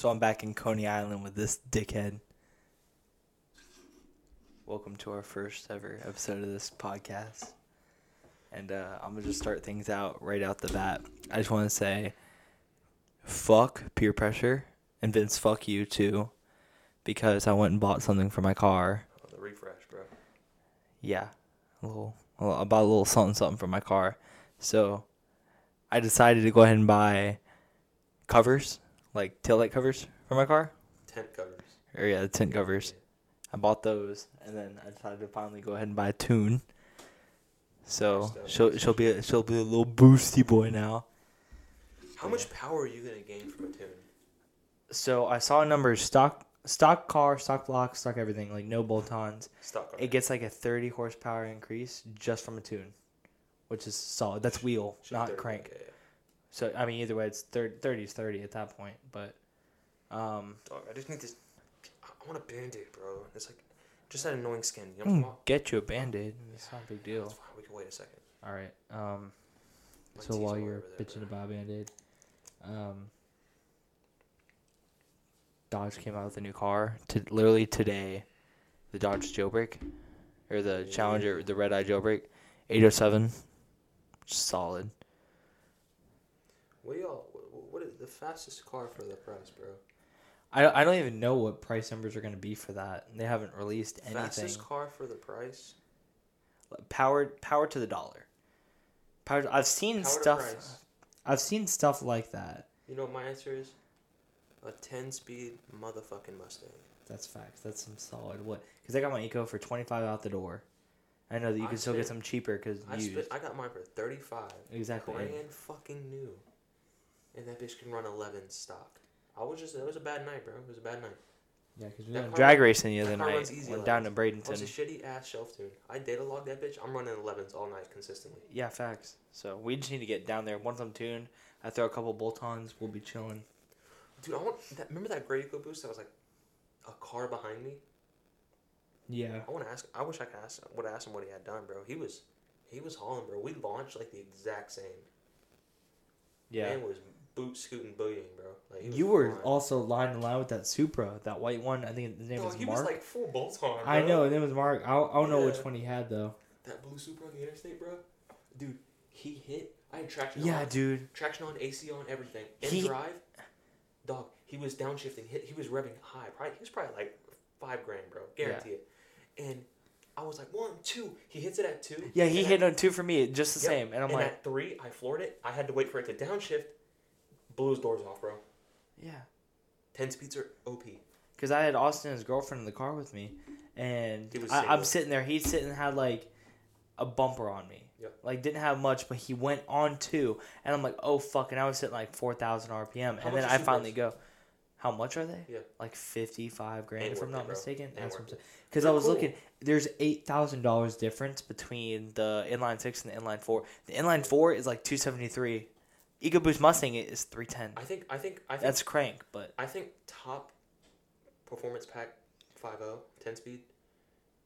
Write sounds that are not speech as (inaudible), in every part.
So I'm back in Coney Island with this dickhead. Welcome to our first ever episode of this podcast. And uh, I'm going to just start things out right out the bat. I just want to say fuck peer pressure. And Vince, fuck you too. Because I went and bought something for my car. Oh, the refresh, bro. Yeah. A little, a little, about a little something something for my car. So I decided to go ahead and buy covers, like taillight covers for my car. Tent covers. Or yeah, the tent covers. I bought those, and then I decided to finally go ahead and buy a tune. So she'll she'll be a, she'll be a little boosty boy now. How much power are you gonna gain from a tune? So I saw numbers stock stock car, stock block, stock everything, like no bolt-ons. Stock car. It gets like a 30 horsepower increase just from a tune, which is solid. That's wheel, Should not 30, crank. yeah, yeah. So I mean, either way, it's 30, 30 is 30 at that point. But um, Dog, I just need this. I want a band-aid, bro. It's like just that annoying skin. You know I what I'm can talking get you a band-aid. It's not a big deal. We can wait a second. All right. Um, My so while you're there, bitching bro. about Band-Aid, um, Dodge came out with a new car. To literally today, the Dodge Jailbreak, or the Challenger, the red eye Jailbreak, 807, solid. What do y'all? What, is the fastest car for the price, bro? I, I don't even know what price numbers are going to be for that. They haven't released anything. Fastest car for the price. Powered power to the dollar. Powered. I've seen Power stuff. I've seen stuff like that. You know what my answer is? A ten-speed motherfucking Mustang. That's facts. That's some solid. What? Because I got my Eco for twenty five out the door. I know that you I can still get some cheaper because I spent, I got mine for thirty-five. Exactly. Brand fucking new. And that bitch can run eleven stock. I was just it was a bad night, bro. It was a bad night. Yeah, because we went drag racing the other night. Went down to It was a shitty ass shelf tune. I data log that bitch. I'm running elevens all night consistently. Yeah, facts. So we just need to get down there. Once I'm tuned, I throw a couple bolt-ons. We'll be chilling. Dude, I want that. Remember that gray Eco Boost that was like a car behind me? Yeah. I want to ask. I wish I could ask. Would ask him what he had done, bro. He was, he was hauling, bro. We launched like the exact same. Yeah. Man was boot scooting booting, bro. Like You were flying. also lying in line with that Supra, that white one. I think the name Dog, was he Mark. was like full bolt on. I know his name was Mark. I, I don't know which one he had though. that blue Supra on the interstate, bro. Dude, he hit. I had traction. Yeah, on, dude. Traction on, AC on, everything. In He- drive, dog. He was downshifting. Hit. He was revving high. Probably he was probably like five grand, bro. Guarantee it. And I was like one, two. He hits it at two. Yeah, he hit at, on two for me, just the yep, same. And I'm like, at three, I floored it. I had to wait for it to downshift. Blew his doors off, bro. yeah. Ten speeds are OP. Because I had Austin and his girlfriend in the car with me, and I, I'm sitting there. He's sitting and had like a bumper on me. Yep. Like didn't have much, but he went on two, and I'm like, oh fuck! And I was sitting like four thousand RPM, How and then I finally go. How much are they? Yeah. Like fifty five grand, if I'm not it, mistaken. Ain't That's what I'm saying. Because I was cool. looking, there's eight thousand dollars difference between the inline six and the inline four. The inline four is like two seventy three. EcoBoost Mustang is three ten. I think. I think. I think. That's crank, but I think top performance pack 5.0 10 speed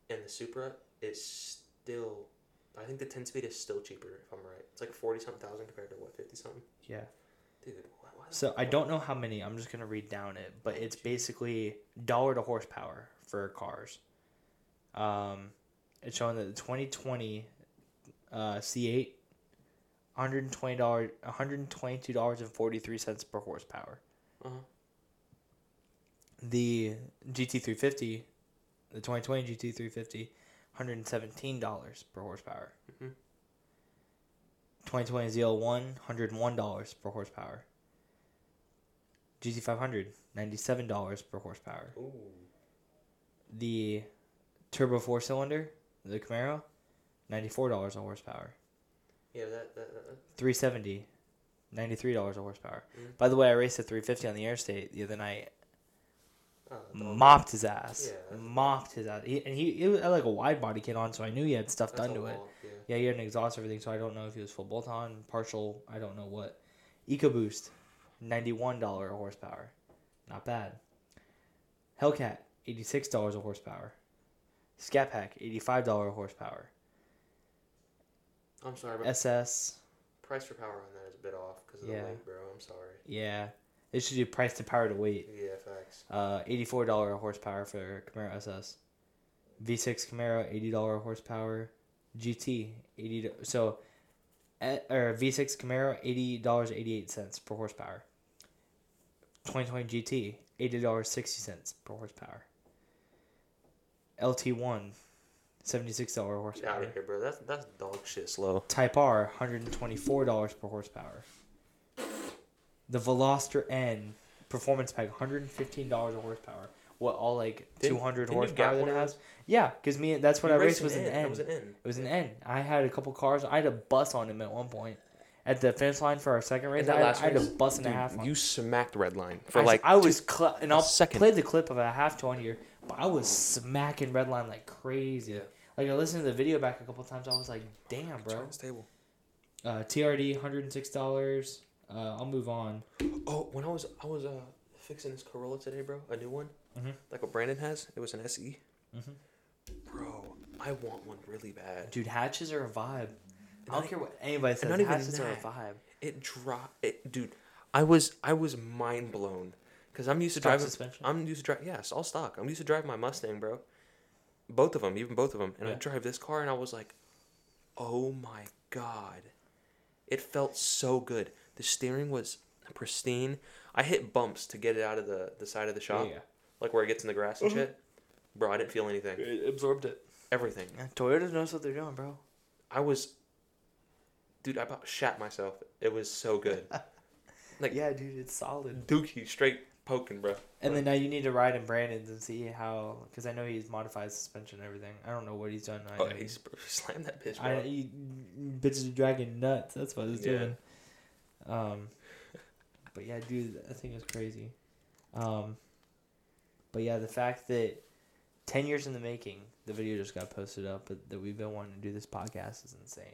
and the Supra is still I think the 10 speed is still cheaper if I'm right. It's like 40 something thousand compared to what 50 something. yeah. Dude, So I don't know how many. I'm just gonna read down it, but it's basically dollar to horsepower for cars. Um, it's showing that the 2020 uh, C8, 120 dollars, 122 dollars and 43 cents per horsepower. Uh-huh. The GT350, the 2020 GT350, 117 dollars per horsepower. Mhm. 2020 ZL1, 101 dollars per horsepower. GT500, 97 dollars per horsepower. Ooh. The turbo four cylinder, the Camaro, 94 dollars a horsepower. Yeah, that that, that, that 370, 93 dollars a horsepower. Mhm. By the way, I raced a 350 on the interstate the other night. oh. Mopped his ass. Yeah, Mopped his ass. He, and he, he had like a wide body kit on, so I knew he had stuff That's done to it. Yeah. Yeah, he had an exhaust, everything. So I don't know if he was full bolt on, partial. I don't know what. EcoBoost, ninety-one dollar a horsepower, not bad. Hellcat, eighty-six dollars a horsepower. Scat Pack, eighty-five dollar a horsepower. I'm sorry. But SS. Price for power on that is a bit off because of yeah. the weight, bro. I'm sorry. Yeah. It should be price to power to weight. Yeah, facts. Uh, eighty-four dollar horsepower for Camaro SS, V6 Camaro eighty dollar horsepower, GT eighty. So, at, or V6 Camaro eighty dollars eighty-eight cents per horsepower. Twenty twenty GT eighty dollars sixty cents per horsepower. LT one $76 horsepower. Get out of here, bro. That's, that's dog shit slow. Type R, $124 per horsepower. The Veloster N Performance Pack, $115 a horsepower. What, all like 200 horsepower that it has? Yeah, because me that's what I raced was an, N. It was an N. I had a couple cars. I had a bus on him at one point at the finish line for our second race. I, I, had a bus and Dude, a half. On. You smacked red line for I, like I was cl- and I'll second. play the clip of a half ton here but I was smacking red line like crazy. Yeah. Like I listened to the video back a couple times. I was like, damn, bro. Turn this table. Uh, TRD, hundred and six dollars. Uh, I'll move on. Oh, when I was I was uh fixing this Corolla today, bro, a new one, Mhm. like what Brandon has. It was an SE. Mhm. Bro, I want one really bad. Dude, hatches are a vibe. I don't Not- care what anybody says. not even hatches are a vibe. It drop it, dude. I was I was mind blown because I'm used to Stock driving. suspension? I'm used to drive. Yes, all stock. I'm used to driving my Mustang, bro. Both of them, even both of them, and I drive this car, and I was like, "Oh my god!" It felt so good. The steering was pristine. I hit bumps to get it out of the the side of the shop, Yeah. like where it gets in the grass and Mhm. shit. Bro, I didn't feel anything. It absorbed it. Everything. Yeah, Toyota knows what they're doing, bro. I was, dude. I about shat myself. It was so good. (laughs) Like Yeah, dude, it's solid. Dookie straight poking, bro. And then now you need to ride in Brandon's and see how, because I know he's modified suspension and everything. I don't know what he's done. I Oh, know he sp- (laughs) slammed that bitch, I bro. he, bitches are dragging nuts. That's what it's Yeah. doing. Um, but yeah, dude, that thing is crazy. Um, but yeah, the fact that ten years in the making, the video just got posted up, but that we've been wanting to do this podcast is insane.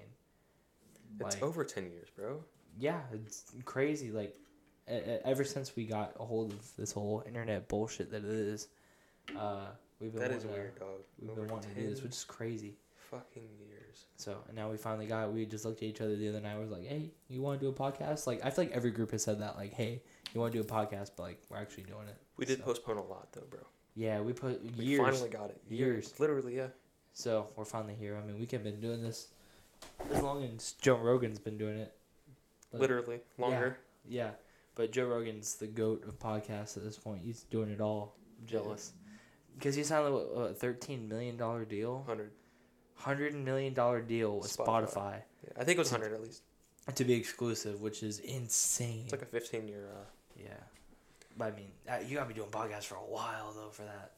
It's Like, over ten years, bro. yeah, it's crazy. Like, ever since we got a hold of this whole internet bullshit that it is, uh, we've been That is wanting to- weird, dog. We've Over been wanting to do this, which is crazy. fucking years. So and now we finally got. it. We just looked at each other the other night. We was like, "Hey, you want to do a podcast?" Like I feel like every group has said that. Like, "Hey, you want to do a podcast?" But like we're actually doing it. We did So, postpone a lot though, bro. Yeah, we put We years. finally got it. Years. Literally, yeah. So we're finally here. I mean, we have been doing this as long as Joe Rogan's been doing it. But- Literally longer. Yeah, but Joe Rogan's the goat of podcasts at this point. He's doing it all. I'm jealous because he signed a what, thirteen million dollar deal, Hundred. hundred million dollar deal with Spotify. Spotify. Yeah, I think it was hundred at least. to be exclusive, which is insane. It's like a fifteen year. Uh, Yeah, but I mean, uh, you gotta be doing podcasts for a while though for that.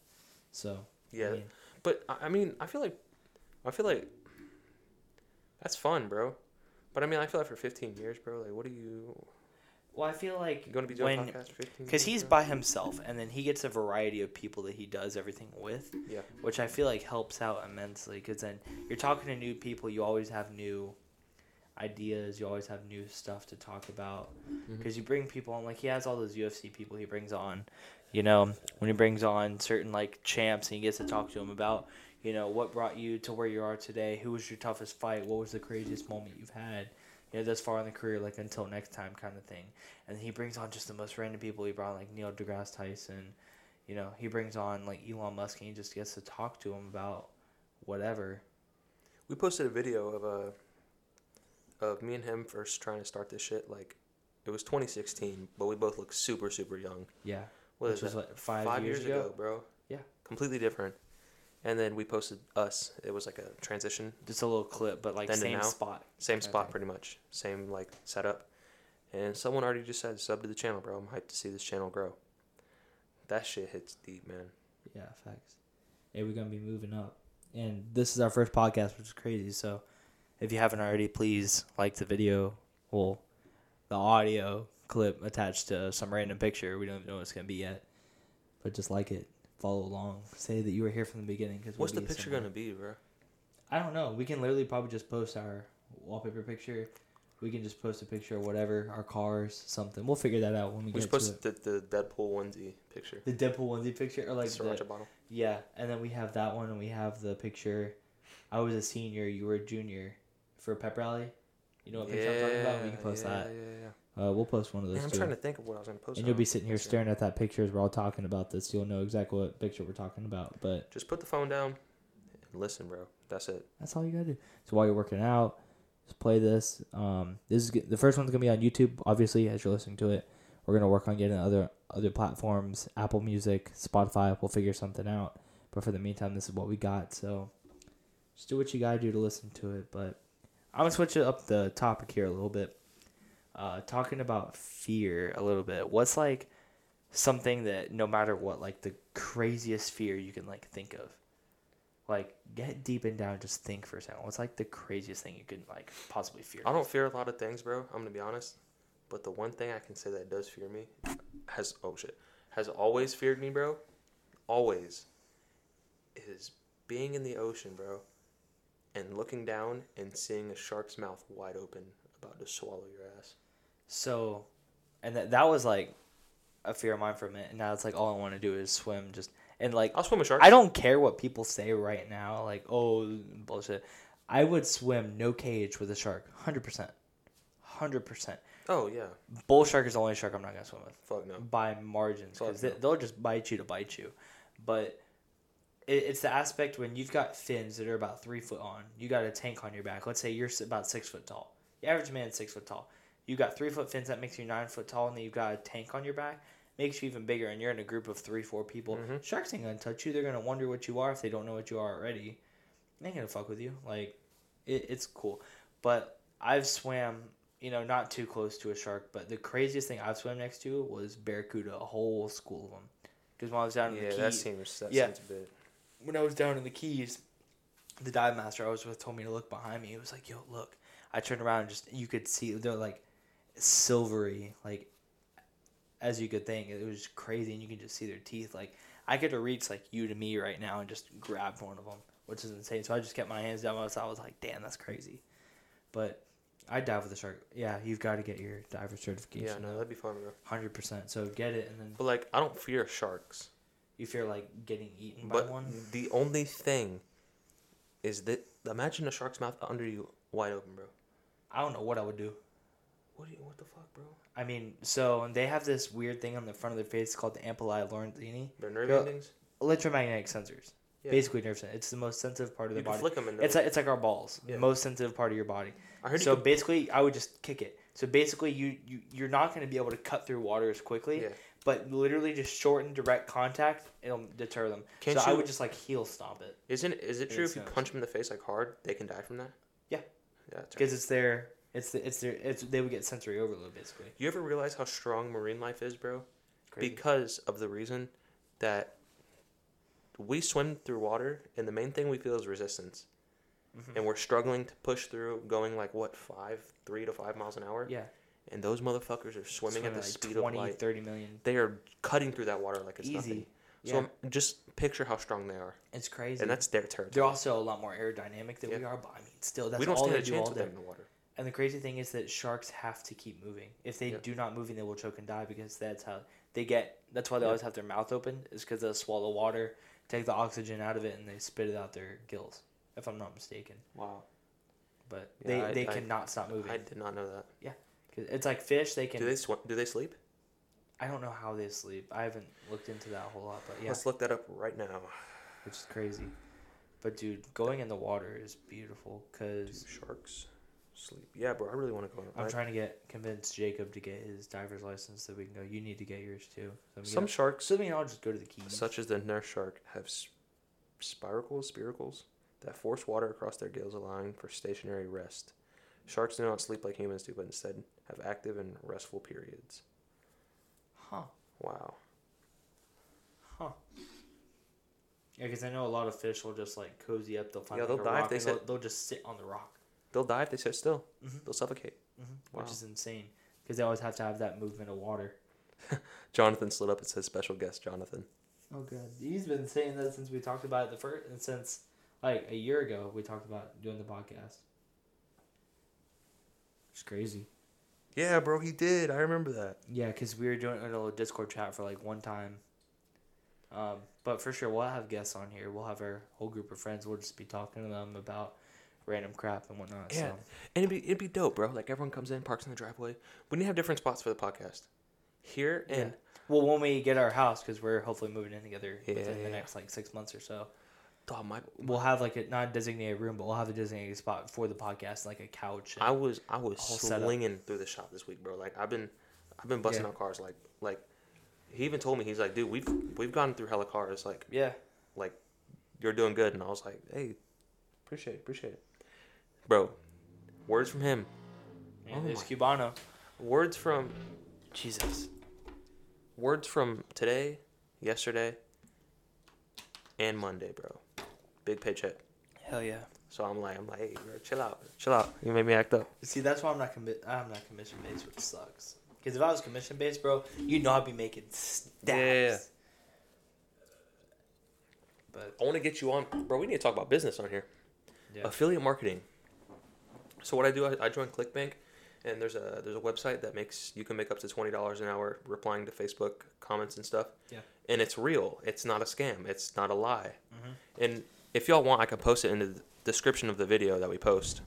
So yeah, I mean, but I I mean, I feel like, I feel like, that's fun, bro. But I mean, I feel like for fifteen years, bro. Like, what do you? Well, I feel like You gonna be doing when podcasts for fifteen? because he's by himself, and then he gets a variety of people that he does everything with. Yeah. which I feel like helps out immensely because then you're talking to new people. You always have new ideas. You always have new stuff to talk about mm-hmm. because you bring people on. Like he has all those UFC people he brings on. You know, when he brings on certain like champs and he gets to talk to them about, you know, what brought you to where you are today. Who was your toughest fight? What was the craziest moment you've had? You know, thus far in the career, like until next time, kind of thing. And he brings on just the most random people. He brought like Neil deGrasse Tyson. You know, he brings on like Elon Musk and he just gets to talk to him about whatever. We posted a video of uh of me and him first trying to start this shit. Like, it was 2016, but we both look super super young. Yeah. What which is was that? what, five, years, ago? bro. Yeah. Completely different. And then we posted us. It was like a transition, Just a little clip, but like Then to same now? spot. same Okay. spot pretty much, same like setup. And someone already just said sub to the channel, bro. I'm hyped to see this channel grow. That shit hits deep, man. Yeah, facts. Hey, we're gonna be moving up, and this is our first podcast, which is crazy. So, if you haven't already, please like the video. Well, the audio clip attached to some random picture. We don't even know what it's gonna be yet, but just like it, follow along, say that you were here from the beginning. Because What's the picture gonna be, bro? I don't know. We can literally probably just post our wallpaper picture. We can just post a picture of whatever, our cars, something. We'll figure that out when we We're get to supposed it. to the, the Deadpool onesie picture. The Deadpool onesie picture, or like the the, bottle. yeah, and then we have that one, and we have the picture. I was a senior, you were a junior, for a pep rally. You know what picture I'm talking about? We can post yeah, that. Yeah, yeah. Uh, we'll post one of those. Man, I'm too. trying to think of what I was gonna post. and you'll be sitting here staring at that picture as we're all talking about this. You'll know exactly what picture we're talking about. But Just put the phone down and listen, bro. That's it. that's all you gotta do. So while you're working out, just play this. Um, this is the first one's gonna be on YouTube. Obviously, as you're listening to it, we're gonna work on getting other other platforms, Apple Music, Spotify. We'll figure something out. But for the meantime, this is what we got. So just do what you gotta do to listen to it. But I'm gonna switch up the topic here a little bit. Uh, talking about fear a little bit. What's like something that no matter what, like the craziest fear you can like think of? Like get deep and down, just think for a second. What's like the craziest thing you could like possibly fear? I don't fear a lot of things, bro. I'm gonna be honest. But the one thing I can say that does fear me has oh shit has always feared me, bro. Always is being in the ocean, bro, and looking down and seeing a shark's mouth wide open, about to swallow your ass. So, and that that was like a fear of mine for a minute. And now it's like all I want to do is swim. Just and like I'll swim with sharks. I don't care what people say right now. Like oh bullshit. I would swim no cage with a shark, hundred percent, hundred percent. Oh yeah, Bull shark is the only shark I'm not gonna swim with fuck no. by margins because they, no. they'll just bite you to bite you. But it, it's the aspect when you've got fins that are about three foot on. You got a tank on your back. Let's say you're about six foot tall. The average man's six foot tall. You got three foot fins that makes you nine foot tall, and then you've got a tank on your back. Makes you even bigger, and you're in a group of three, four people. Mhm. Sharks ain't gonna touch you. They're gonna wonder what you are if they don't know what you are already. They ain't gonna fuck with you. Like, it, it's cool. But I've swam, you know, not too close to a shark. But the craziest thing I've swam next to was barracuda, a whole school of them. Because when I was down in Yeah, the that Keys, seems that Yeah. seems a bit. when I was down in the Keys, the dive master I was with told me to look behind me. He was like, "Yo, look." I turned around and just you could see they're like silvery, like as you could think. It was crazy, and you can just see their teeth. Like I could have reached like you to me right now and just grabbed one of them, which is insane. So I just kept my hands down. I was, I was like, "Damn, that's crazy." But I dive with a shark. Yeah, you've got to get your diver certification. Yeah, no, that'd be fun, bro. hundred percent. So get it, and then But like, I don't fear sharks. you fear like getting eaten by But one. the only thing is that imagine a shark's mouth under you, wide open, bro. I don't know what I would do. What do you? What the fuck, bro? I mean, so they have this weird thing on the front of their face called the ampullae lorenzini. Their nerve Go- endings. Electromagnetic sensors. Yeah. Basically, nerve center. It's the most sensitive part of You the can body. flick them and It's like, it's like our balls. Yeah. The most sensitive part of your body. I heard So you. Could, basically, I would just kick it. So basically, you, you you're not going to be able to cut through water as quickly. Yeah. But literally, just shorten direct contact. It'll deter them. Can't so I would just like heel stomp it isn't is it true if you punch them in the face like hard, they can die from that? Yeah. Yeah. That's right. because it's their it's the, it's their it's they would get sensory overload basically. You ever realize how strong marine life is, bro? Crazy. Because of the reason that we swim through water, and the main thing we feel is resistance, Mhm. and we're struggling to push through, going like what five, three to five miles an hour, yeah. and those motherfuckers are swimming at the like speed 20, of light. 30 million. They are cutting through that water like it's Easy. nothing. Yeah. So um, just picture how strong they are, It's crazy. and that's their territory. They're also a lot more aerodynamic than we are, but I mean, still, that's we don't all stand they a do chance all with day. them in the water. And the crazy thing is that sharks have to keep moving. If they Yeah. do not move, they will choke and die because that's how they get. That's why they Yeah. always have their mouth open. Is because they'll swallow water, take the oxygen out of it, and they spit it out their gills. If I'm not mistaken, Wow. but Yeah, they I- they I- cannot stop moving. I did not know that. Yeah, Cause it's like fish. They can. Do they sw- do they sleep? I don't know how they sleep. I haven't looked into that a whole lot, but yeah, Let's look that up right now. which is crazy. But dude, going in the water is beautiful because sharks sleep? Yeah, bro. I really want to go. I'm trying to get convince Jacob to get his diver's license so we can go. You need to get yours too. So Some sharks, so we can all just go to the keys. such as the nurse shark, have s- spiracles, spiracles that force water across their gills, allowing for stationary rest. Sharks do not sleep like humans do, but instead have active and restful periods. huh? Wow. Huh? Yeah, because I know a lot of fish will just like cozy up. They'll find Yeah, like, they'll a dive, rock they and they'll, said- they'll just sit on the rock, They'll die if they sit still. Mhm. They'll suffocate. hmm Wow. which is insane because they always have to have that movement of water. (laughs) Jonathan slid up. It says special guest Jonathan. Oh god, he's been saying that since we talked about it the first, and since like a year ago we talked about doing the podcast. It's crazy. Yeah, bro, he did. I remember that. Yeah, because we were doing a little Discord chat for like one time. Um, but for sure, we'll have guests on here. We'll have our whole group of friends. We'll just be talking to them about random crap and whatnot. Yeah. So And it'd be it'd be dope, bro. Like everyone comes in, parks in the driveway. We need to have different spots for the podcast. Here and Yeah. well, when we get our house, because we're hopefully moving in together Yeah, within yeah. the next like six months or so, oh, my, we'll have like a not a designated room, but we'll have a designated spot for the podcast, like a couch. I was I was slinging through the shop this week, bro. Like I've been I've been busting out cars like like he even told me he's like, dude, we've we've gone through hella cars. Like yeah, like you're doing good and I was like, hey, appreciate it, appreciate it. Bro, words from him. yeah Oh there's my- Cubano. Words from Jesus. Words from today, yesterday, and Monday, bro. Big paycheck. Hell yeah. So I'm like, I'm like, hey, bro, chill out, chill out. You made me act up. See, that's why I'm not commi- I'm not commission based, which sucks. Because if I was commission based, bro, you know I'd be making stacks. Yeah. But I want to get you on, bro. We need to talk about business on here. yeah, Affiliate marketing. So what I do, I, I joined ClickBank, and there's a there's a website that makes you can make up to twenty dollars an hour replying to Facebook comments and stuff. Yeah. And it's real. It's not a scam. It's not a lie. Mhm. And if y'all want, I can post it in the description of the video that we post.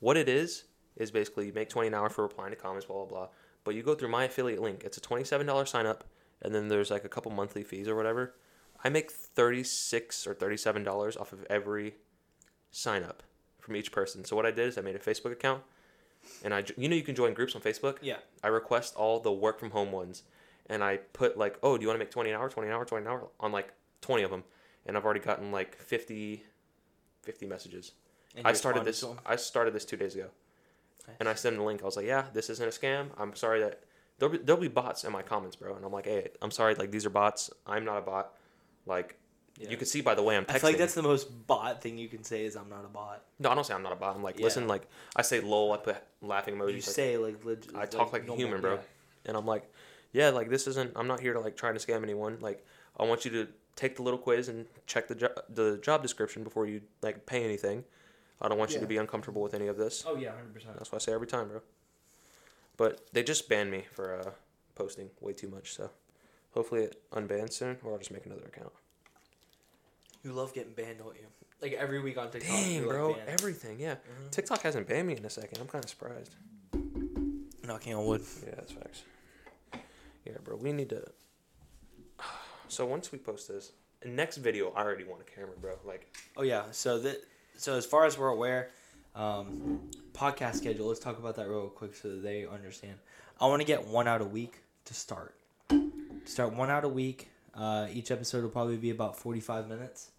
What it is is basically you make twenty an hour for replying to comments, blah blah blah. But you go through my affiliate link. It's a twenty seven dollar sign up, and then there's like a couple monthly fees or whatever. I make thirty six or thirty seven dollars off of every sign up from each person. So what I did is I made a Facebook account, and I you know you can join groups on Facebook. yeah, I request all the work from home ones, and I put like, oh, do you want to make twenty an hour, twenty an hour, twenty an hour on like twenty of them, and I've already gotten like 50, 50 messages. And I started this. I started this two days ago, Nice. and I sent them a link. I was like, yeah, this isn't a scam. I'm sorry that there'll be, there'll be bots in my comments, bro. And I'm like, hey, I'm sorry, like these are bots. I'm not a bot. Like Yeah. you can see by the way I'm texting. I feel like that's the most bot thing you can say is I'm not a bot. no, I don't say I'm not a bot. I'm like, Yeah. listen, like I say lol. I put laughing emojis. You like, say like legit. I talk like a normal- human, bro. yeah. and I'm like, yeah, like this isn't. I'm not here to like try to scam anyone. Like I want you to take the little quiz and check the jo- the job description before you like pay anything. I don't want you Yeah. to be uncomfortable with any of this. Oh yeah, hundred percent. That's what I say every time, bro. But they just banned me for uh, posting way too much. So hopefully it unbans soon, or I'll just make another account. You love getting banned, don't you? Like every week on TikTok. You're, bro, Like everything. Yeah, Mhm. TikTok hasn't banned me in a second. I'm kind of surprised. Knocking on wood. Yeah, that's facts. Yeah, bro, we need to. (sighs) So once we post this, next video, I already want a camera, bro. Like, Oh yeah. So that so as far as we're aware, um, podcast schedule. Let's talk about that real quick so that they understand. I want to get one out a week to start. Start one out a week. Uh, each episode will probably be about forty five minutes.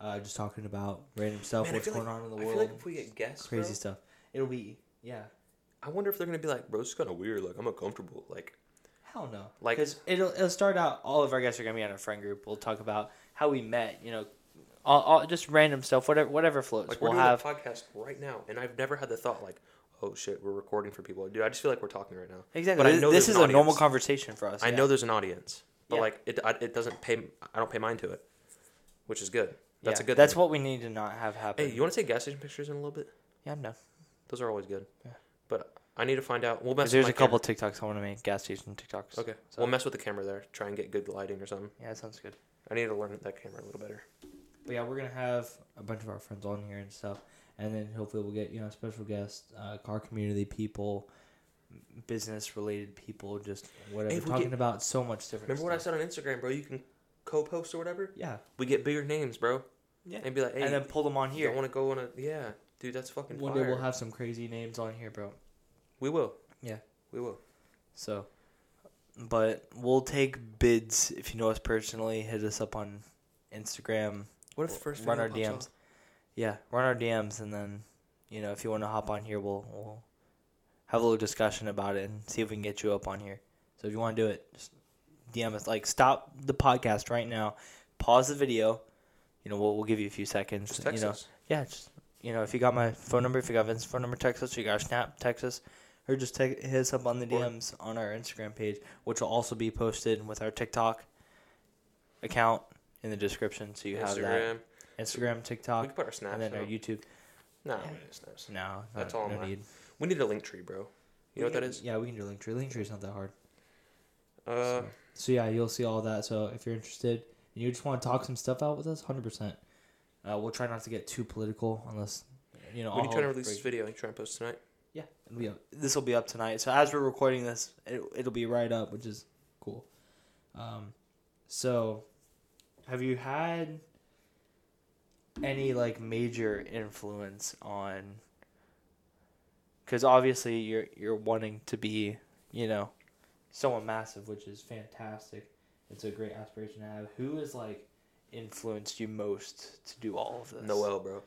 Uh, just talking about random stuff, man, what's going like, on in the world. I feel like if we get guests, crazy bro, stuff. It'll be yeah. I wonder if they're gonna be like, bro, it's kind of weird. Like, I'm uncomfortable. Like, Hell no. Like- because it'll it'll start out. All of our guests are gonna be on a friend group. We'll talk about how we met. You know, all, all just random stuff. Whatever whatever floats. like we're we'll doing have a podcast right now, and I've never had the thought like, oh shit, we're recording for people. Dude, I just feel like we're talking right now. exactly. but I This- know this is a normal conversation for us. I yeah. know there's an audience, but Yeah. like it, I, it doesn't pay. I don't pay mind to it, which is good. That's Yeah, a good. That's thing. what we need to not have happen. Hey, you want to take gas station pictures in a little bit? yeah, I'm done. Those are always good. Yeah. But I need to find out. We'll mess. There's a my couple TikToks I want to make. Gas station TikToks. Okay. So- We'll mess with the camera there. Try and get good lighting or something. Yeah, that sounds good. I need to learn that camera a little better. But yeah, we're gonna have a bunch of our friends on here and stuff, and then hopefully we'll get you know special guests, uh, car community people, business related people, just whatever. Hey, if we talking get- about so much different. Remember what I said on Instagram, bro? You can co-post or whatever. Yeah. We get bigger names, bro. Yeah. And be like, hey, and then pull them on here. don't want to go on a yeah, dude. That's fucking One fire. day we'll have some crazy names on here, bro. we will. Yeah. We will. So, but we'll take bids if you know us personally. Hit us up on Instagram. What if the first run our DMs? off? Yeah, run our DMs, and then you know if you want to hop on here, we'll we'll have a little discussion about it and see if we can get you up on here. So if you want to do it, just DM us. Like stop the podcast right now, pause the video. You know we'll we'll give you a few seconds. Just text you know, us. yeah, just you know if you got my phone number, if you got Vince's phone number, text us. If you got Snap, text us. Or just take, hit us up on the Or- DMs on our Instagram page, which will also be posted with our TikTok account in the description. So you have that Instagram. Instagram, We TikTok, can put our snaps. and then our. YouTube. No, Yeah. No, That's all no I'm need. We need a Linktree, bro. You know what that is? Yeah, we can do Linktree. Linktree is not that hard. Uh, so, so yeah, you'll see all that. So if you're interested and you just want to talk some stuff out with us, hundred percent. Uh, we'll try not to get too political unless you know, When I'll you trying to release this video? You trying to post tonight? Yeah, it'll be up. This will be up tonight. So as we're recording this, it, it'll be right up, which is cool. Um, so have you had any like major influence on? Because obviously you're you're wanting to be, you know, someone massive, which is fantastic. It's a great aspiration to have. Who has like influenced you most to do all of this? Noel, bro.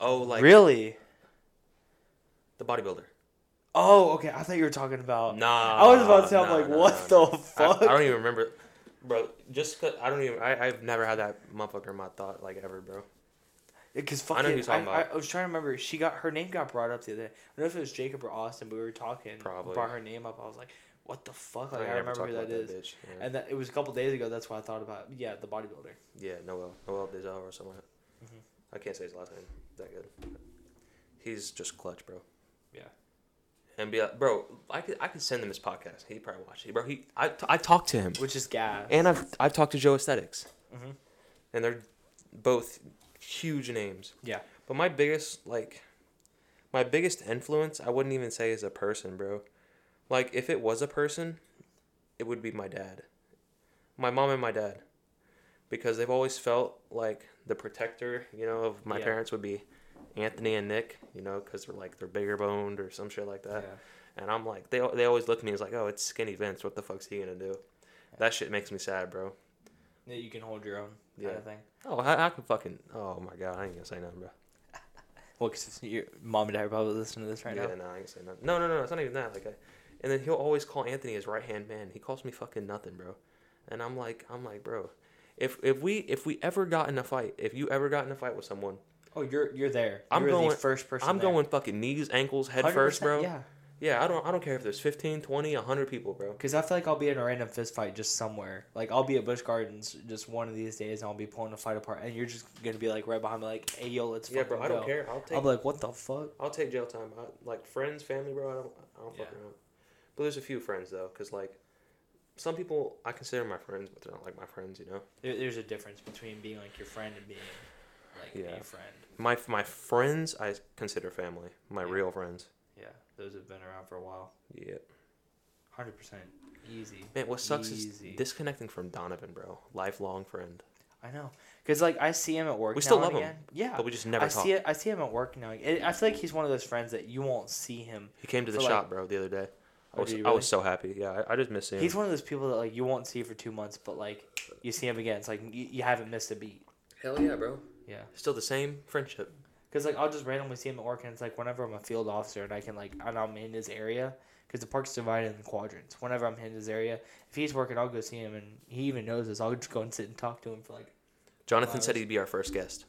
Oh, like really? the bodybuilder. Oh, okay. I thought you were talking about. Nah. I was about to say, I'm nah, like, nah, what nah, the fuck? I, I don't even remember, bro. Just cause I don't even. I I've never had that motherfucker in my thought like ever, bro. Because I know fucking, who you're talking I, I, was trying to remember. She got her name got brought up the other day. I don't know if it was Jacob or Austin, but we were talking. Probably. brought her name up. I was like, what the fuck? Like, I, never remember who that about bitch. Yeah. And that it was a couple days ago. That's why I thought about. Yeah, the bodybuilder. Yeah, Noel. Noel Deyzel or that. Mhm. I can't say his last name. That good. He's just clutch, bro. Yeah. And be like, bro, I could I could send him his podcast. He probably watch it, bro. He I, I talked to him, Which is gas. and I've I've talked to Joesthetics, Mhm. and they're both huge names. Yeah. But my biggest like, my biggest influence, I wouldn't even say is a person, bro. Like if it was a person, it would be my dad, my mom and my dad, because they've always felt like the protector, you know, of my Yeah. parents would be Anthony and Nick, you know, because they're like they're bigger boned or some shit like that. yeah. And I'm like, they they always look at me as like, oh, it's skinny Vince. What the fuck's he gonna do? That shit makes me sad, bro. That you can hold your own kind Yeah. of thing. Oh, I, I can fucking. Oh my god, I ain't gonna say nothing, bro. (laughs) Well, because your mom and dad are probably listening to this right yeah, now. Yeah, no, I ain't say nothing. No, no, no, it's not even that. Like, I, and then he'll always call Anthony his right hand man. He calls me fucking nothing, bro. And I'm like, I'm like, bro, if if we if we ever got in a fight, if you ever got in a fight with someone, Oh, you're you're there. I'm you're going- the first person. I'm there. going fucking knees, ankles, head first, 100%, bro. Yeah. Yeah, I don't I don't care if there's 15, 20, 100 people, bro. Because I feel like I'll be in a random fist fight just somewhere. Like I'll be at Busch Gardens just one of these days, and I'll be pulling a fight apart, and you're just gonna be like right behind me, like, "Hey, yo, let's." Yeah, bro, I don't go." care. I'll take I'll be like, "What the fuck?" I'll take jail time. I, like friends, family, bro. I don't, I don't fuck Yeah. around. But there's a few friends though, cause like some people I consider my friends, but they're not like my friends. You know, There, there's a difference between being like your friend and being like Yeah. a friend. my my friends I consider family. My Yeah. real friends. Yeah, those have been around for a while. Yeah. Hundred percent, easy. Man, what sucks Easy. is disconnecting from Donovan, bro. Lifelong friend. I know, cause like I see him at work. We now still and love him. Yeah, But we just never I talk. see it. I see him at work now. It, I feel like he's one of those friends that you won't see him. He came to the For, like- shop, bro, the other day. I Oh, was, did he I was so happy. Yeah, I, I just miss him. He's one of those people that like you won't see for two months, but like you see him again. It's like you, you haven't missed a beat. Hell yeah, bro. Yeah. Still the same friendship. Cause like I'll just randomly see him at work, and it's like whenever I'm a field officer and I can like and I'm in his area, cause the park's divided in quadrants. Whenever I'm in his area, if he's working, I'll go see him, and he even knows this. I'll just go and sit and talk to him for like. Jonathan said he'd be our first guest.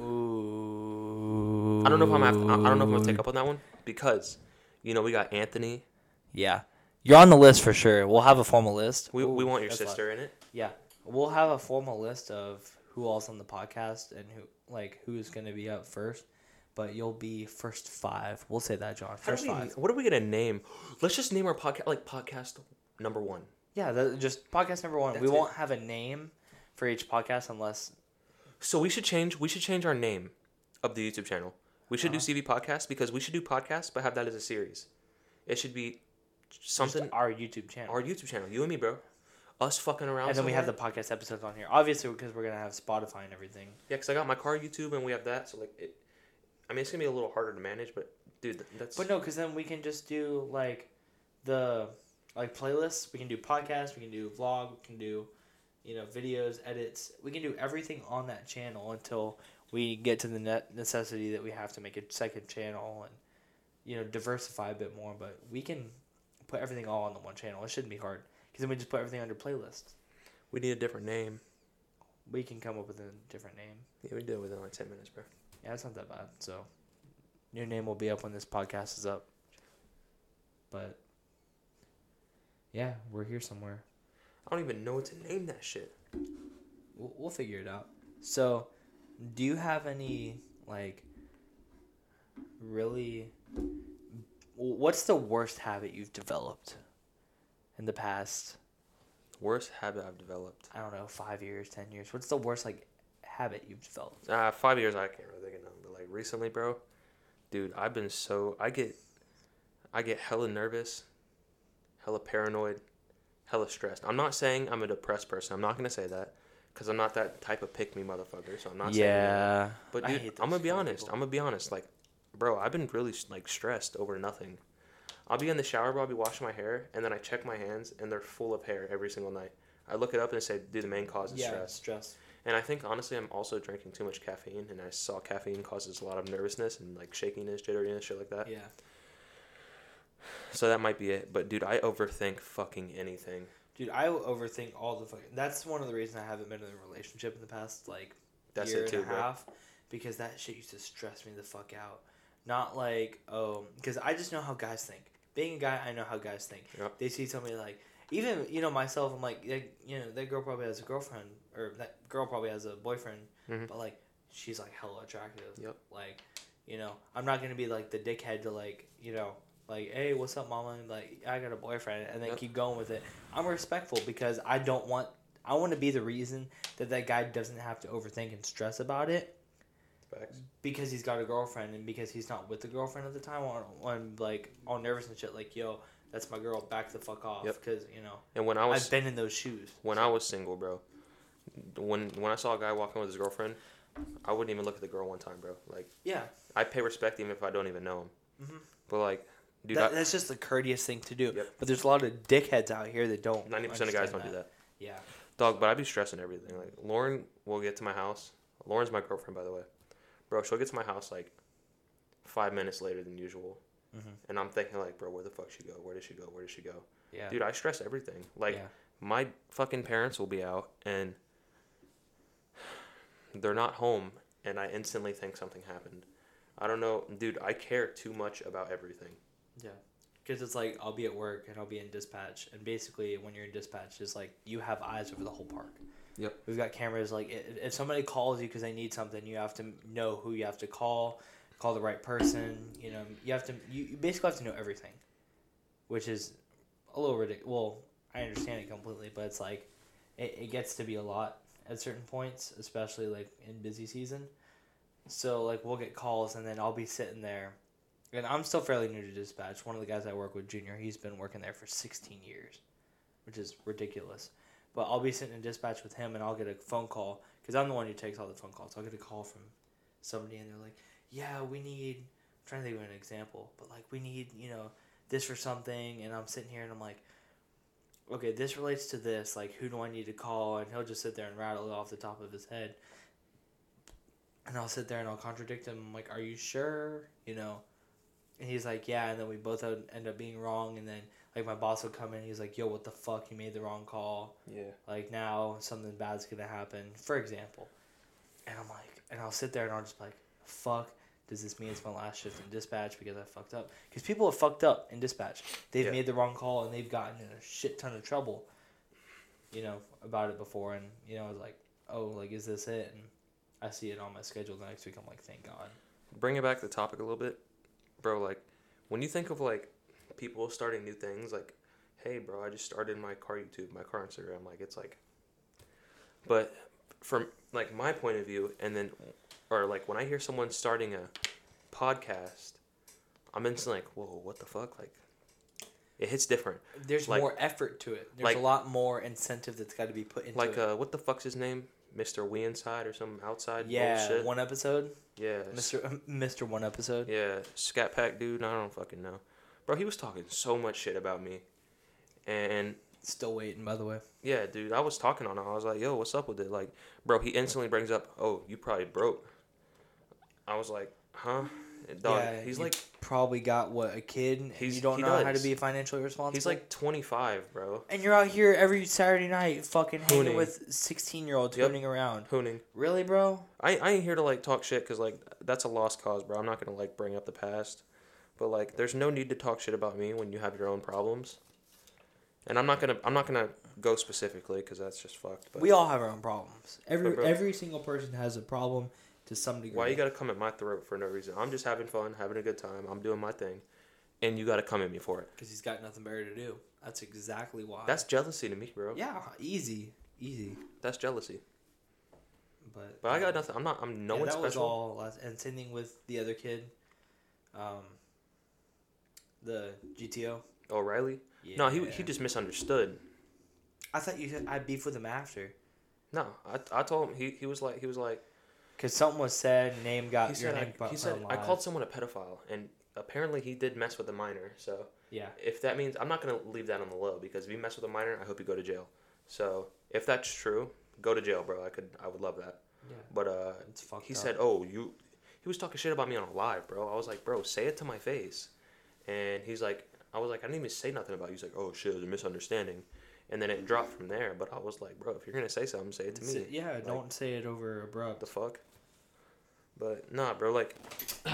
Ooh. I don't know if I'm have, I I don't know if I'm gonna take up on that one because, you know, we got Anthony. Yeah, you're on the list for sure. We'll have a formal list. We, we want your that's a sister in it. Yeah, we'll have a formal list of who all's on the podcast and who like who's gonna be up first. But you'll be first five. We'll say that, John. First we, five. what are we gonna name? Let's just name our podcast like podcast number one. Yeah, that, just podcast number one. we That's it. won't have a name for each podcast unless So we should change. We should change our name of the YouTube channel. We should Uh-huh. do CV podcast because we should do podcasts, but have that as a series. It should be something. just our YouTube channel. Our YouTube channel, you and me, bro. Us fucking around. and then we have the podcast episodes on here. Obviously, because we're gonna have Spotify and everything. yeah, because I got my car YouTube and we have that. So like, it, I mean, it's gonna be a little harder to manage, but dude, th- that's. But no, because then we can just do like the like playlists. We can do podcasts. We can do vlog. We can do you know videos, edits. We can do everything on that channel until we get to the net necessity that we have to make a second channel and you know diversify a bit more. But we can put everything all on the one channel. It shouldn't be hard because then we just put everything under playlists. we need a different name. We can come up with a different name. Yeah, we do it within like ten minutes, bro. Yeah, it's not that bad. So, your name will be up when this podcast is up. But, yeah, we're here somewhere. I don't even know what to name that shit. We'll, we'll figure it out. So, do you have any, like, really. What's the worst habit you've developed in the past, Worst habit I've developed. I don't know, five years, ten years? What's the worst, like, habit you've developed? Uh, five years, I can't really think of none. But like recently, bro, dude, I've been so I get, I get hella nervous, hella paranoid, hella stressed. I'm not saying I'm a depressed person. I'm not gonna say that, cause I'm not that type of pick me motherfucker. So I'm not saying. that. yeah, But I dude, I'm gonna be honest. people. I'm gonna be honest. Like, bro, I've been really like stressed over nothing. I'll be in the shower, bro. I'll be washing my hair, and then I check my hands, and they're full of hair every single night. I look it up and say, dude, the main cause is yeah, stress. stress. And I think honestly, I'm also drinking too much caffeine, and I saw caffeine causes a lot of nervousness and like shakiness, jitteriness, shit like that. Yeah, So that might be it. But dude, I overthink fucking anything. dude, I overthink all the fucking. That's one of the reasons I haven't been in a relationship in the past like That's year it too, and a bro. half, because that shit used to stress me the fuck out. Not like oh, because I just know how guys think. Being a guy, I know how guys think. Yep. They see somebody like even you know myself. I'm like like, you know that girl probably has a girlfriend or that girl probably has a boyfriend, Mhm. but like she's like hella attractive. Yep. Like, you know, I'm not gonna be like the dickhead to like you know like hey what's up mama and like I got a boyfriend and then Yep. keep going with it. I'm respectful because I don't want I want to be the reason that that guy doesn't have to overthink and stress about it Facts. because he's got a girlfriend and because he's not with the girlfriend at the time on, on like all nervous and shit like yo that's my girl back the fuck off Yep. because you know And when I was I've been in those shoes when I was single, bro, when when I saw a guy walking with his girlfriend, I wouldn't even look at the girl one time, bro. Like yeah I pay respect even if I don't even know him. Mhm. But like, dude, that, that's just the courteous thing to do Yep. but there's a lot of dickheads out here that don't ninety percent of guys don't do that. yeah Dog, but I'd be stressing everything. Like Lauren will get to my house. Lauren's my girlfriend, by the way. Bro, she'll get to my house like five minutes later than usual, Mhm. and I'm thinking like, bro, where the fuck she go? Where did she go? Where did she go? yeah Dude, I stress everything. Like yeah. my fucking parents will be out and they're not home, and I instantly think something happened. I don't know, dude. I care too much about everything. Yeah. Because it's like I'll be at work and I'll be in dispatch, and basically when you're in dispatch, it's like you have eyes over the whole park. Yep. We've got cameras. Like if somebody calls you because they need something, you have to know who you have to call, call the right person. You know, you have to. You, basically have to know everything, which is a little ridiculous. Well, I understand it completely, but it's like it, it gets to be a lot at certain points, especially like in busy season. So like we'll get calls, and then I'll be sitting there and I'm still fairly new to dispatch. One of the guys I work with, Junior, he's been working there for 16 years, which is ridiculous. But I'll be sitting in dispatch with him, and I'll get a phone call because I'm the one who takes all the phone calls. I'll get a call from somebody, and they're like, "Yeah, we need." I'm trying to think of an example, but like we need, you know, this for something, and I'm sitting here, and I'm like, "Okay, this relates to this. Like, who do I need to call?" And he'll just sit there and rattle it off the top of his head. And I'll sit there and I'll contradict him. I'm like, "Are you sure?" You know. And he's like, yeah, and then we both end up being wrong, and then like my boss would come in, he's like, yo, what the fuck, you made the wrong call. Yeah. Like now something bad's gonna happen, for example. And I'm like, and I'll sit there and I'll just be like, fuck, does this mean it's my last shift in dispatch because I fucked up? Because people have fucked up in dispatch. They've Yeah. made the wrong call and they've gotten in a shit ton of trouble, you know, about it before. And you know, I was like, oh, like is this it? And I see it on my schedule the next week. I'm like, thank God. Bring it back to the topic a little bit, bro. Like, when you think of like people starting new things, like, hey, bro, I just started my car YouTube, my car Instagram. Like, it's like, but from like my point of view, and then, or like when I hear someone starting a podcast, I'm instantly like, whoa, what the fuck? Like, it hits different. There's Like- more effort to it. There's like- a lot more incentive that's got to be put into Like, it. uh, what the fuck's his name? Mr. We Inside or some outside yeah, bullshit. one episode, yeah, Mister (laughs) Mister One episode. Yeah, Scat Pack dude, I don't fucking know. Bro, he was talking so much shit about me. And Still waiting, by the way. yeah, dude, I was talking on it. I was like, yo, what's up with it? Like, bro, he instantly brings up, oh, you probably broke. I was like, huh? Dog, yeah, he's like, probably got what a kid. He's- you don't he know how to does. be financially responsible. he's like 25, bro. and you're out here every Saturday night, fucking hanging with sixteen year olds, Yep. hooning around. Hooning. Really, bro? I, I ain't here to like talk shit because like that's a lost cause, bro. I'm not gonna like bring up the past, but like there's no need to talk shit about me when you have your own problems. And I'm not gonna I'm not gonna go specifically because that's just fucked. But we all have our own problems. Every bro- every single person has a problem to some degree. why you gotta come at my throat for no reason? I'm just having fun, having a good time. I'm doing my thing, and you gotta come at me for it. Because he's got nothing better to do. That's exactly why. That's jealousy to me, bro. yeah, easy, easy. That's jealousy. But But I got nothing. I'm not. I'm no yeah, one that was all. Last, and same thing with the other kid, um, the GTO. O'Reilly. Yeah. No, he he just misunderstood. I thought you said I beef with him after, No, I, I told him he, he was like he was like because something was said. Name got he your said name. I, he said I called someone a pedophile and apparently he did mess with a minor. So Yeah. if that means I'm not gonna leave that on the low because if you mess with a minor, I hope you go to jail. So if that's true, go to jail, bro. I could I would love that. Yeah. But uh, It's fucked he up. said, "Oh, you." He was talking shit about me on a live, bro. I was like, "Bro, say it to my face," and he's like, "I was like, I didn't even say nothing about." You. He's like, "Oh shit, it was a misunderstanding," and then it dropped from there. But I was like, "Bro, if you're gonna say something, say it to me." yeah, Like, don't say it over abrupt. What the fuck? But nah, bro. Like, (sighs)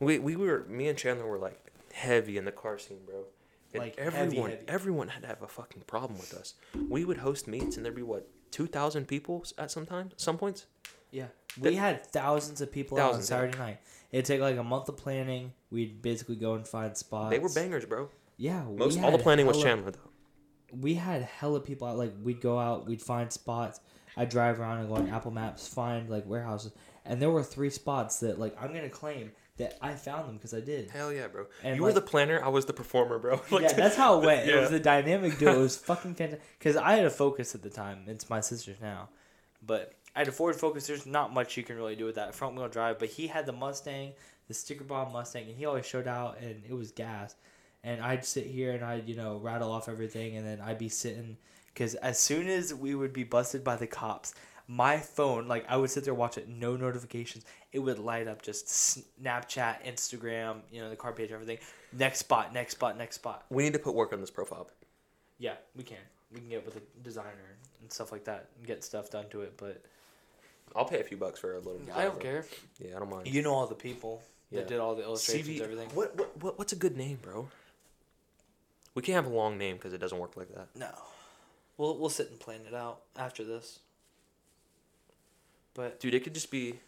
we we were me and Chandler were like heavy in the car scene, bro. And Like, everyone, heavy. everyone had to have a fucking problem with us. We would host meets, and there'd be what two thousand people at some time, some points. Yeah, we had thousands of people out on Thousands, yeah. Saturday night. It'd take like a month of planning. We'd basically go and find spots. They were bangers, bro. Yeah, Most all the planning was Chandler though. We had hella people out. Like we'd go out, we'd find spots. I'd drive around and go on Apple Maps, find like warehouses, and there were three spots that like I'm gonna claim that I found them because I did. Hell yeah, bro. And, you were the planner. I was the performer, bro. (laughs) Like, yeah, that's how it went. It (laughs) Yeah. was a dynamic duo. It was fucking fantastic. Because I had a Focus at the time. It's my sister's now, but I had a Ford Focus. There's not much you can really do with that front wheel drive. But he had the Mustang, the sticker bomb Mustang, and he always showed out, and it was gas. And I'd sit here and I'd you know rattle off everything, and then I'd be sitting because as soon as we would be busted by the cops. My phone, like I would sit there watch it, no notifications. It would light up just Snapchat, Instagram, you know, the car page, everything. Next spot, next spot, next spot. we need to put work on this profile. Yeah, we can. We can get with a designer and stuff like that and get stuff done to it. But I'll pay a few bucks for a little. Guy. I don't care. Yeah, I don't mind. You know all the people Yeah. that did all the illustrations, CV everything. What, what what what's a good name, bro? We can't have a long name because it doesn't work like that. No, we'll we'll sit and plan it out after this. But Dude, it could just be.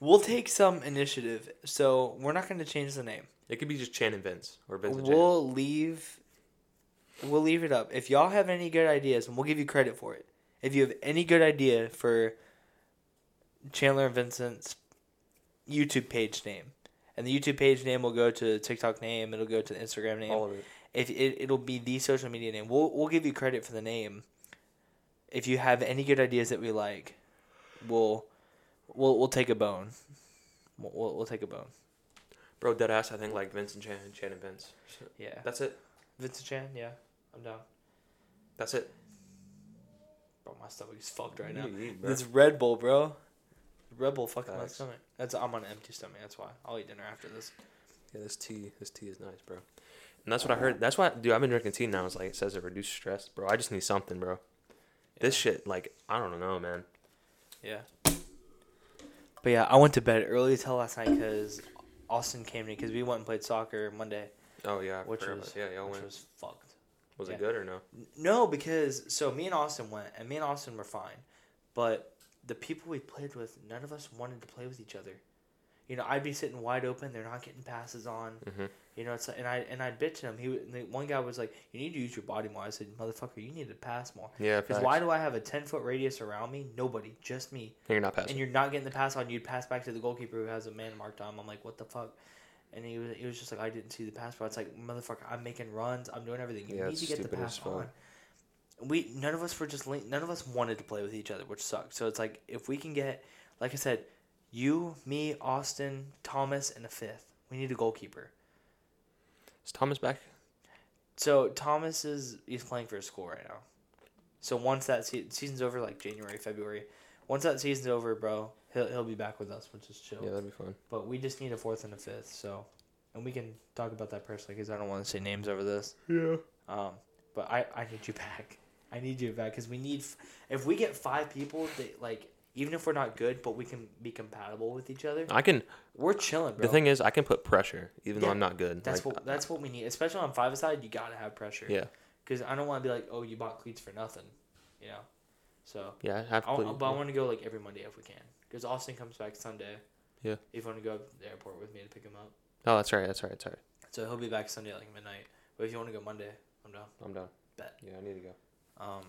we'll take some initiative. So we're not going to change the name. It could be just Chan and Vince or Vince and Chan. We'll leave. We'll leave it up. If y'all have any good ideas, and we'll give you credit for it. If you have any good idea for Chandler and Vincent's YouTube page name, and the YouTube page name will go to the TikTok name, it'll go to the Instagram name. All of it. If it it'll be the social media name, we'll we'll give you credit for the name. If you have any good ideas that we like, we'll we'll we'll take a bone. We'll we'll, we'll take a bone. Bro, dead ass. I think like Vincent Chan, Chan and Vince. Yeah, That's it. Vincent Chan. Yeah, I'm down. That's it. Bro, my stomach is fucked right now. Eat. It's Red Bull, bro. Red Bull fucking my Facts. stomach. That's I'm on an empty stomach. That's why I'll eat dinner after this. Yeah, this tea, this tea is nice, bro. And that's what I heard. That's why, dude. I've been drinking tea now. It's like it says it reduces stress, bro. I just need something, bro. This shit, like, I don't know, man. Yeah. But yeah, I went to bed early till last night because Austin came to me because we went and played soccer Monday, Oh yeah, I which forgot was about- yeah, y'all which went. was fucked. Was yeah. it good or no? No, because so me and Austin went, and me and Austin were fine, but the people we played with, none of us wanted to play with each other. You know, I'd be sitting wide open; they're not getting passes on. Mhm. You know, it's like, and I and I'd bitch him. He one guy was like, "You need to use your body more." I said, "Motherfucker, you need to pass more." Yeah, Because why do I have a ten foot radius around me? Nobody, just me. You're not passing. and you're not getting the pass on. You'd pass back to the goalkeeper who has a man marked on. him. I'm like, what the fuck? And he was, he was just like, I didn't see the pass, but it's like, motherfucker, I'm making runs, I'm doing everything. You Yeah, need to get the stupid as pass fuck. on. We none of us were just link, none of us wanted to play with each other, which sucked. So it's like if we can get, like I said, you, me, Austin, Thomas, and a fifth. We need a goalkeeper. Is Thomas back? So Thomas is he's playing for a school right now. So once that se- season's over, like January, February, once that season's over, bro, he'll he'll be back with us, which is chill. Yeah, that'd be fun. But we just need a fourth and a fifth. So, and we can talk about that personally because I don't want to say names over this. Yeah. Um, but I I need you back. I need you back because we need. f- If we get five people that like, even if we're not good, but we can be compatible with each other, I can. we're chilling, bro. The thing is, I can put pressure even though I'm not good. that's Like, what that's what we need, especially on five side. You gotta have pressure. Yeah. Because I don't want to be like, oh, you bought cleats for nothing, you know. So Yeah, I have to put. but I want to go like every Monday if we can. Because Austin comes back Sunday. Yeah. If you want to go up to the airport with me to pick him up. Oh, that's right. That's right. That's right. So he'll be back Sunday at like midnight. But if you want to go Monday, I'm down. I'm done. Bet. Yeah, I need to go. Um,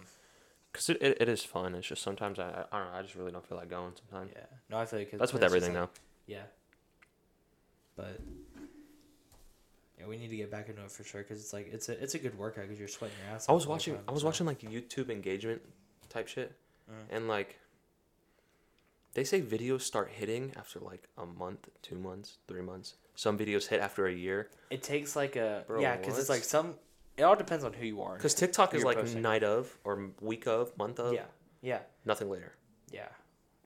Cause it, it, it is fun. It's just sometimes I, I don't know. I just really don't feel like going sometimes. Yeah. No, I feel like That's with everything like- though. Yeah. But yeah, we need to get back into it for sure because it's like it's a it's a good workout because you're sweating your ass. I was watching time, I was so- watching like YouTube engagement type shit, Mm. and like they say videos start hitting after like a month, two months, three months. Some videos hit after a year. It takes like a Bro, yeah because it's like some. It all depends on who you are. Because TikTok is like posting. night of or week of, month of, yeah, yeah, nothing later, yeah,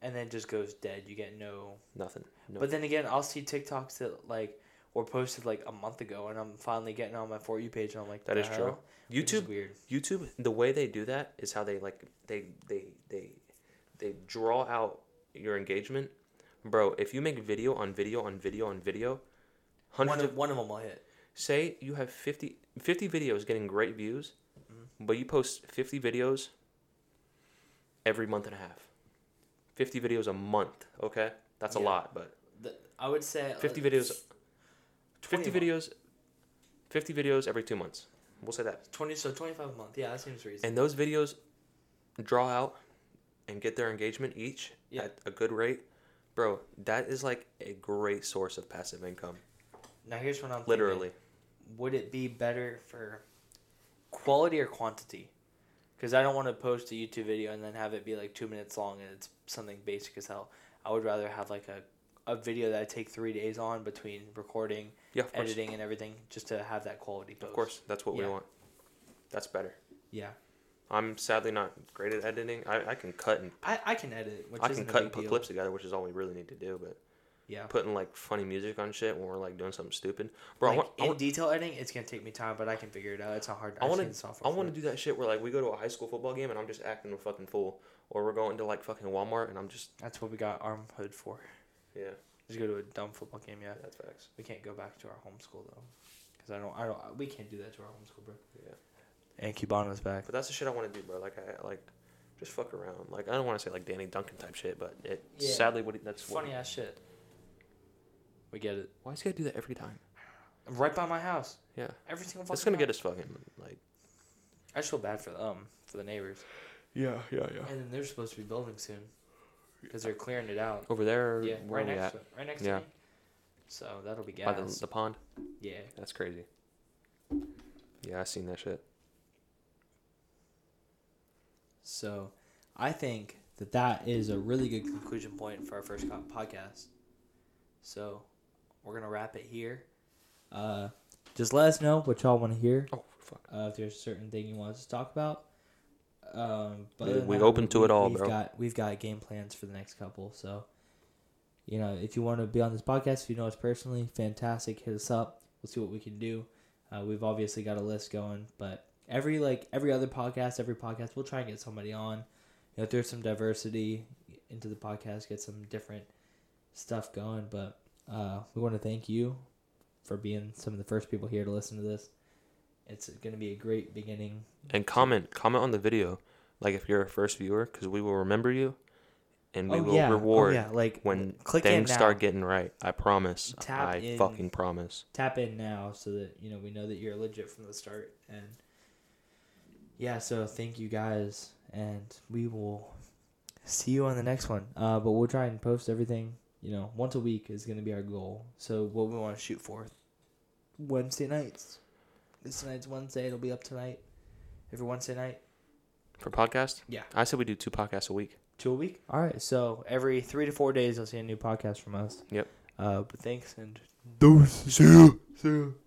and then it just goes dead. You get no. nothing. No. But then again, I'll see TikToks that like were posted like a month ago, and I'm finally getting on my for you page, and I'm like, that is true. hell?" Which is YouTube weird. YouTube, the way they do that is how they like they they they they draw out your engagement, bro. If you make video on video on video on video, hundreds One of of, one of them will hit. Say you have 50, 50 videos getting great views, Mhm. but you post fifty videos every month and a half. Fifty videos a month, okay, that's a lot, but The, I would say fifty uh, videos, fifty a videos, fifty videos every two months. We'll say that. Twenty so twenty five a month. Yeah, that seems reasonable. and those videos draw out and get their engagement each Yeah. at a good rate, bro, that is like a great source of passive income. Now here's what I'm thinking. Literally. Would it be better for quality or quantity? Because I don't want to post a YouTube video and then have it be like two minutes long and it's something basic as hell. I would rather have like a, a video that I take three days on between recording, Yeah, editing, and everything, just to have that quality post. Of course, that's what we want. That's better. Yeah, I'm sadly not great at editing. I, I can cut and I, I can edit, which I can a cut and put deal. clips together, which is all we really need to do. But Yeah. putting like funny music on shit when we're like doing something stupid, bro. like, I want, I in want, detail editing, it's gonna take me time, but I can figure it out. It's not hard. I the software I want to do that shit where like we go to a high school football game and I'm just acting a fucking fool, or we're going to like fucking Walmart and I'm just That's what we got Arm Hood for. yeah, Just go to a dumb football game. Yeah. that's facts. We can't go back to our home school though, because I don't. I don't. We can't do that to our home school, bro. Yeah. And Cubano's back. But that's the shit I want to do, bro. Like I like, just fuck around. Like I don't want to say like Danny Duncan type shit, but it Yeah. sadly what he, that's what. Funny ass shit. We get it. Why is he gotta do that every time? Right by my house. Yeah, Every single. that's fucking gonna get us fucking like. I just feel bad for the, um for the neighbors. Yeah, yeah, yeah. And then they're supposed to be building soon, because they're clearing it out. Over there, Yeah, where right are we next at? to it. Right next Yeah. to me. So that'll be By the, the pond. yeah. That's crazy. Yeah, I seen that shit. So, I think that that is a really good conclusion point for our first co- podcast. So, we're gonna wrap it here. Uh, just let us know what y'all want to hear. Oh fuck. Uh, if there's a certain thing you want us to talk about. Um, but We- other than we that, open to it all, we've bro. Got, we've got game plans for the next couple. So, you know, if you want to be on this podcast, if you know us personally, fantastic. Hit us up. We'll see what we can do. Uh, we've obviously got a list going, but every like every other podcast, every podcast, we'll try and get somebody on. You know, there's some diversity into the podcast, get some different stuff going. But uh, we want to thank you for being some of the first people here to listen to this. It's going to be a great beginning. And comment, comment on the video, like if you're a first viewer, because we will remember you, and we will reward Oh, yeah. Like when click things start getting right. I promise. Tap I in. fucking promise. tap in now so that you know we know that you're legit from the start and yeah so thank you guys and we will see you on the next one uh, but we'll try and post everything you know once a week is going to be our goal so what we want to shoot for wednesday nights this night's wednesday it'll be up tonight every wednesday night For podcast, Yeah. I said we do two podcasts a week. two a week all right so every three to four days you'll see a new podcast from us Yep. uh, but thanks and See you. See you.